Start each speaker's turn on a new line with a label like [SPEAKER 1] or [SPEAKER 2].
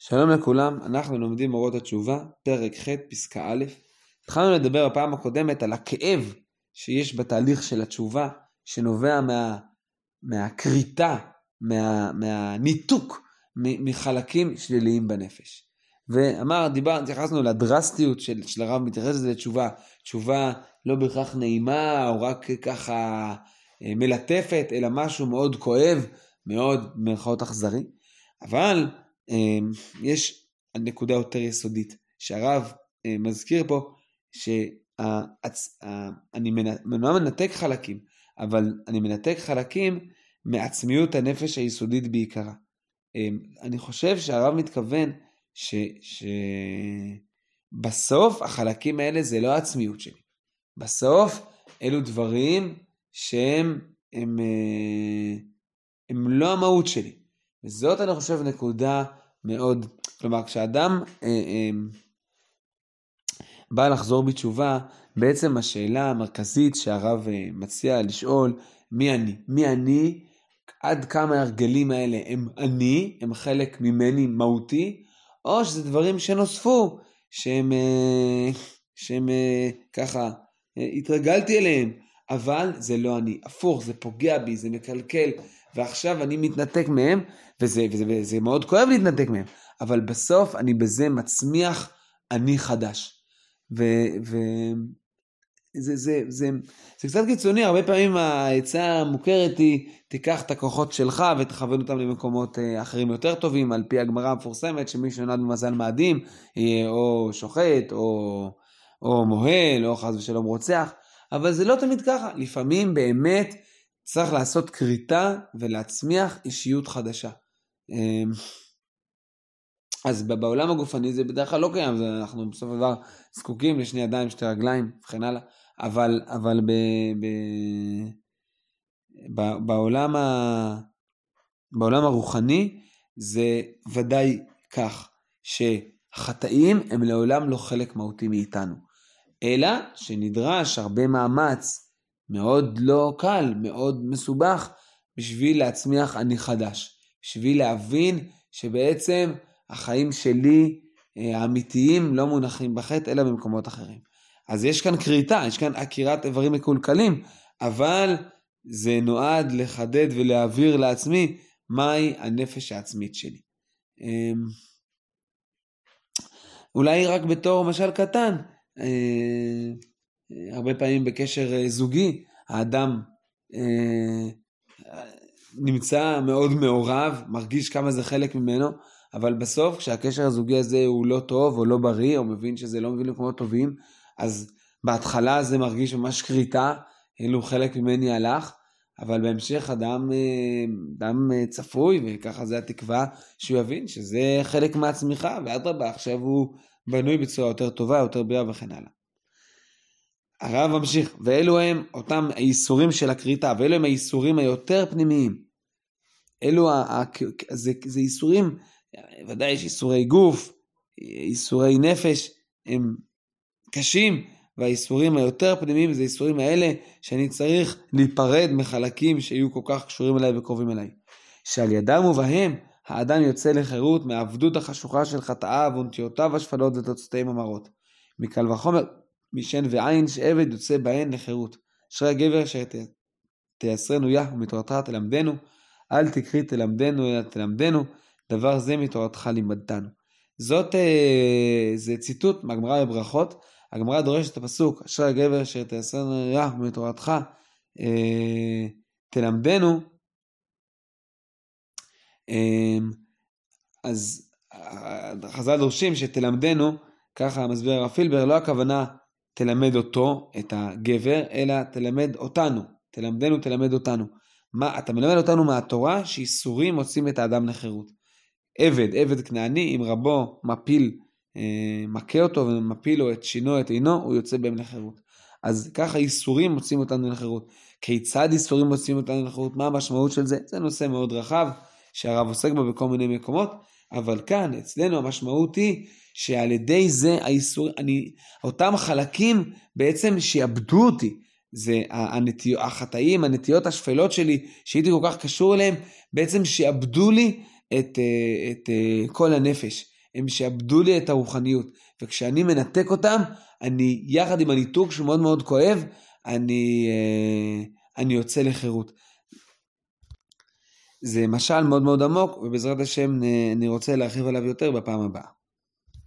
[SPEAKER 1] שלום לכולם, אנחנו לומדים אורות התשובה, פרק ח', פסקה א'. התחלנו לדבר בפעם הקודמת על הכאב שיש בתהליך של התשובה, שנובע מה, מהכריתה, מה, מהניתוק מחלקים שליליים בנפש. ואמר, דיבר, התייחסנו לדרסטיות של, של הרב מתייחס לזה לתשובה, תשובה לא בהכרח נעימה או רק ככה אה, מלטפת, אלא משהו מאוד כואב, מאוד במירכאות אכזרי. אבל יש נקודה יותר יסודית, שהרב אה, מזכיר פה, שאני לא מנתק חלקים, אבל אני מנתק חלקים מעצמיות הנפש היסודית בעיקרה. אמ, אני חושב שהרב מתכוון שבסוף החלקים האלה זה לא העצמיות שלי. בסוף אלו דברים שהם הם, אה, הם לא המהות שלי. וזאת אני חושב נקודה מאוד, כלומר כשאדם אה, אה, בא לחזור בתשובה, בעצם השאלה המרכזית שהרב אה, מציע לשאול, מי אני? מי אני? עד כמה ההרגלים האלה הם אני, הם חלק ממני מהותי, או שזה דברים שנוספו, שהם, אה, שהם אה, ככה, אה, התרגלתי אליהם, אבל זה לא אני. הפוך, זה פוגע בי, זה מקלקל, ועכשיו אני מתנתק מהם, וזה, וזה, וזה מאוד כואב להתנתק מהם, אבל בסוף אני בזה מצמיח אני חדש. ו... ו... זה, זה, זה, זה קצת קיצוני, הרבה פעמים העצה המוכרת היא, תיקח את הכוחות שלך ותכוון אותם למקומות אה, אחרים יותר טובים, על פי הגמרא המפורסמת, שמי שנולד במזל מאדים, יהיה או שוחט, או, או מוהל, או חס ושלום רוצח, אבל זה לא תמיד ככה, לפעמים באמת צריך לעשות כריתה ולהצמיח אישיות חדשה. אמ, אז בעולם הגופני זה בדרך כלל לא קיים, זה, אנחנו בסופו של דבר זקוקים לשני ידיים, שתי רגליים וכן הלאה, אבל, אבל ב, ב, ב, בעולם, ה, בעולם הרוחני זה ודאי כך, שחטאים הם לעולם לא חלק מהותי מאיתנו, אלא שנדרש הרבה מאמץ מאוד לא קל, מאוד מסובך, בשביל להצמיח אני חדש. בשביל להבין שבעצם החיים שלי אה, האמיתיים לא מונחים בחטא, אלא במקומות אחרים. אז יש כאן כריתה, יש כאן עקירת איברים מקולקלים, אבל זה נועד לחדד ולהעביר לעצמי מהי הנפש העצמית שלי. אמ, אולי רק בתור משל קטן, אה, הרבה פעמים בקשר אה, זוגי, האדם אה, נמצא מאוד מעורב, מרגיש כמה זה חלק ממנו, אבל בסוף כשהקשר הזוגי הזה הוא לא טוב או לא בריא, או מבין שזה לא מביא למקומות טובים, אז בהתחלה זה מרגיש ממש כריתה, כאילו חלק ממני הלך, אבל בהמשך אדם, אה, אדם אה, צפוי, וככה זה התקווה, שהוא יבין שזה חלק מהצמיחה, ואדרבה, עכשיו הוא בנוי בצורה יותר טובה, יותר בריאה וכן הלאה. הרב ממשיך, ואלו הם אותם האיסורים של הכריתה, ואלו הם האיסורים היותר פנימיים. אלו, ה, ה, זה, זה איסורים, ודאי יש איסורי גוף, איסורי נפש, הם קשים, והאיסורים היותר פנימיים זה האיסורים האלה שאני צריך להיפרד מחלקים שיהיו כל כך קשורים אליי וקרובים אליי. שעל ידם ובהם האדם יוצא לחירות מהעבדות החשוכה של חטאיו ונטיותיו השפלות ותוצאותיהם המרות. מקל וחומר משן ועין שעבד יוצא בהן לחירות. אשרי הגבר אשר תייסרנו יה ומתורתך תלמדנו, אל תקרי תלמדנו אלא תלמדנו, דבר זה מתורתך לימדתנו. זאת, אה, זה ציטוט מהגמרא בברכות, הגמרא דורשת את הפסוק, אשרי הגבר אשר תייסרנו יה ומתורתך אה, תלמדנו. אה, אז חז"ל דורשים שתלמדנו, ככה מסביר הרב פילבר, לא הכוונה תלמד אותו, את הגבר, אלא תלמד אותנו. תלמדנו, תלמד אותנו. מה, אתה מלמד אותנו מהתורה שאיסורים מוצאים את האדם לחירות. עבד, עבד כנעני, אם רבו מפיל, אה, מכה אותו ומפיל לו את שינו, את עינו, הוא יוצא בהם לחירות. אז ככה איסורים מוצאים אותנו לחירות. כיצד איסורים מוצאים אותנו לחירות? מה המשמעות של זה? זה נושא מאוד רחב, שהרב עוסק בו בכל מיני מקומות, אבל כאן, אצלנו המשמעות היא שעל ידי זה האיסור, אני, אותם חלקים בעצם שיעבדו אותי, זה הנטי, החטאים, הנטיות השפלות שלי, שהייתי כל כך קשור אליהם, בעצם שיעבדו לי את, אה, את אה, כל הנפש, הם שעבדו לי את הרוחניות, וכשאני מנתק אותם, אני, יחד עם הניתוק שהוא מאוד מאוד כואב, אני, אה, אני יוצא לחירות. זה משל מאוד מאוד עמוק, ובעזרת השם אני רוצה להרחיב עליו יותר בפעם הבאה.